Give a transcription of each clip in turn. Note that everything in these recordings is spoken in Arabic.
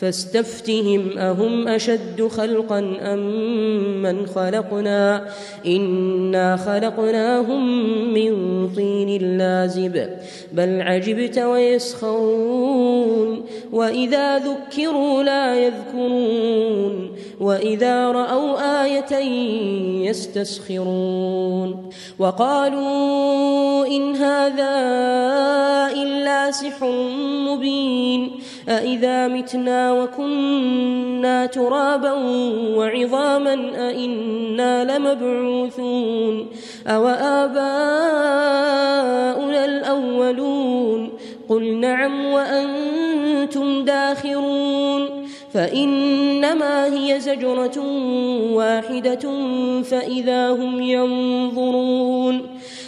فاستفتهم أهم أشد خلقا أم من خلقنا؟ إنا خلقناهم من طين لازب بل عجبت ويسخرون. وإذا ذكروا لا يذكرون وإذا رأوا آية يستسخرون. وقالوا إن هذا إلا سحر مبين أإذا متنا وكنا ترابا وعظاما أإنا لمبعوثون أو آباؤنا الأولون قل نعم وأنتم داخرون فإنما هي زجرة واحدة فإذا هم ينظرون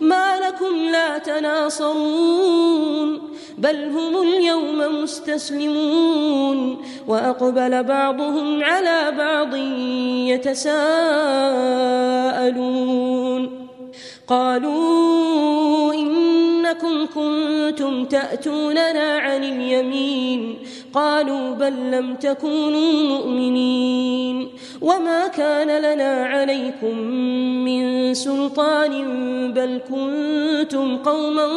ما لكم لا تناصرون بل هم اليوم مستسلمون. وأقبل بعضهم على بعض يتساءلون. قالوا انكم كنتم تأتوننا عن اليمين قالوا بل لم تكونوا مؤمنين وما كان لنا عليكم من سلطان بل كنتم قوما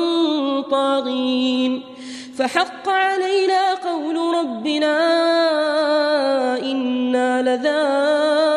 طاغين فحق علينا قول ربنا إنا لذائقون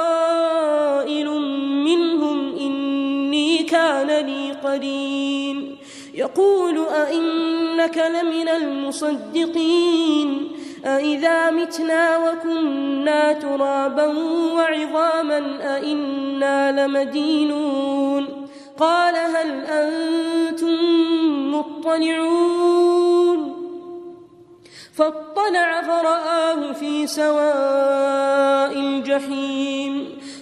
قرين يقول أئنك لمن المصدقين. أإذا متنا وكنا ترابا وعظاما أإنا لمدينون. قال هل أنتم مطلعون؟ فاطلع فرآه في سواء الجحيم.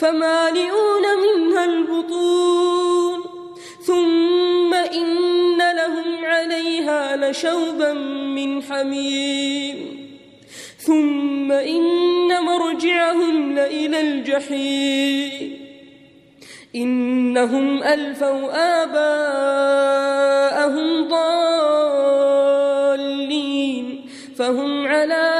فمالئون منها البطون. ثم إن لهم عليها لشوبا من حميم. ثم إن مرجعهم لإلى الجحيم. إنهم ألفوا آباءهم ضالين. فهم على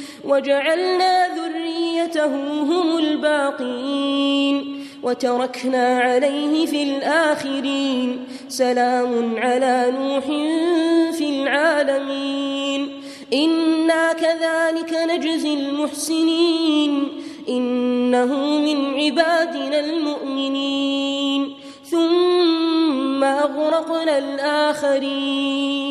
وجعلنا ذريته هم الباقين وتركنا عليه في الآخرين سلام على نوح في العالمين إنا كذلك نجزي المحسنين إنه من عبادنا المؤمنين ثم أغرقنا الآخرين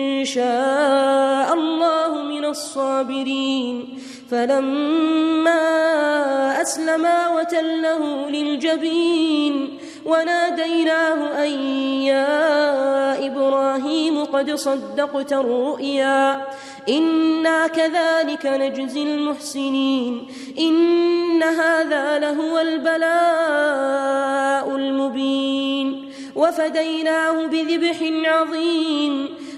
شاء الله من الصابرين. فلما أسلما وتله للجبين وناديناه أن يا إبراهيم قد صدقت الرؤيا. إنا كذلك نجزي المحسنين. إن هذا لهو البلاء المبين. وفديناه بذبح عظيم.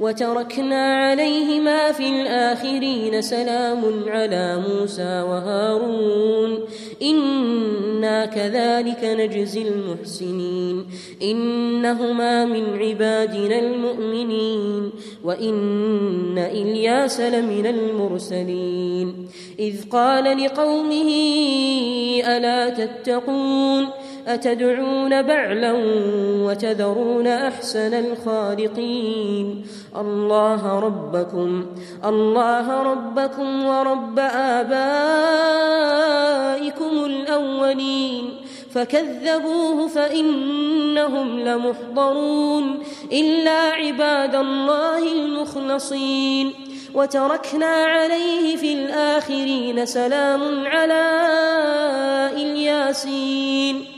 وتركنا عليهما في الآخرين سلام على موسى وهارون. إنا كذلك نجزي المحسنين. إنهما من عبادنا المؤمنين. وإن إلياس لمن المرسلين. إذ قال لقومه ألا تتقون؟ أتدعون بعلا وتذرون أحسن الخالقين؟ الله ربكم الله ربكم ورب آبائكم الأولين. فكذبوه فإنهم لمحضرون. إلا عباد الله المخلصين. وتركنا عليه في الآخرين سلام على إلياسين.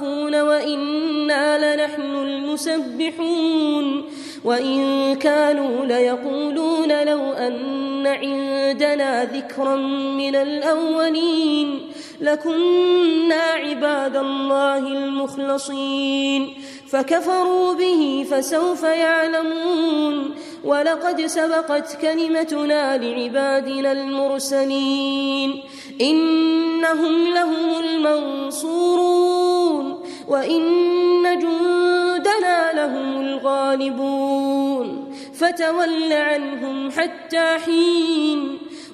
الصافون وإنا لنحن المسبحون وإن كانوا ليقولون لو أن عندنا ذكرا من الأولين لكنا عباد الله المخلصين فكفروا به فسوف يعلمون ولقد سبقت كلمتنا لعبادنا المرسلين إنهم لهم المنصورون وإن جندنا لهم الغالبون فتول عنهم حتى حين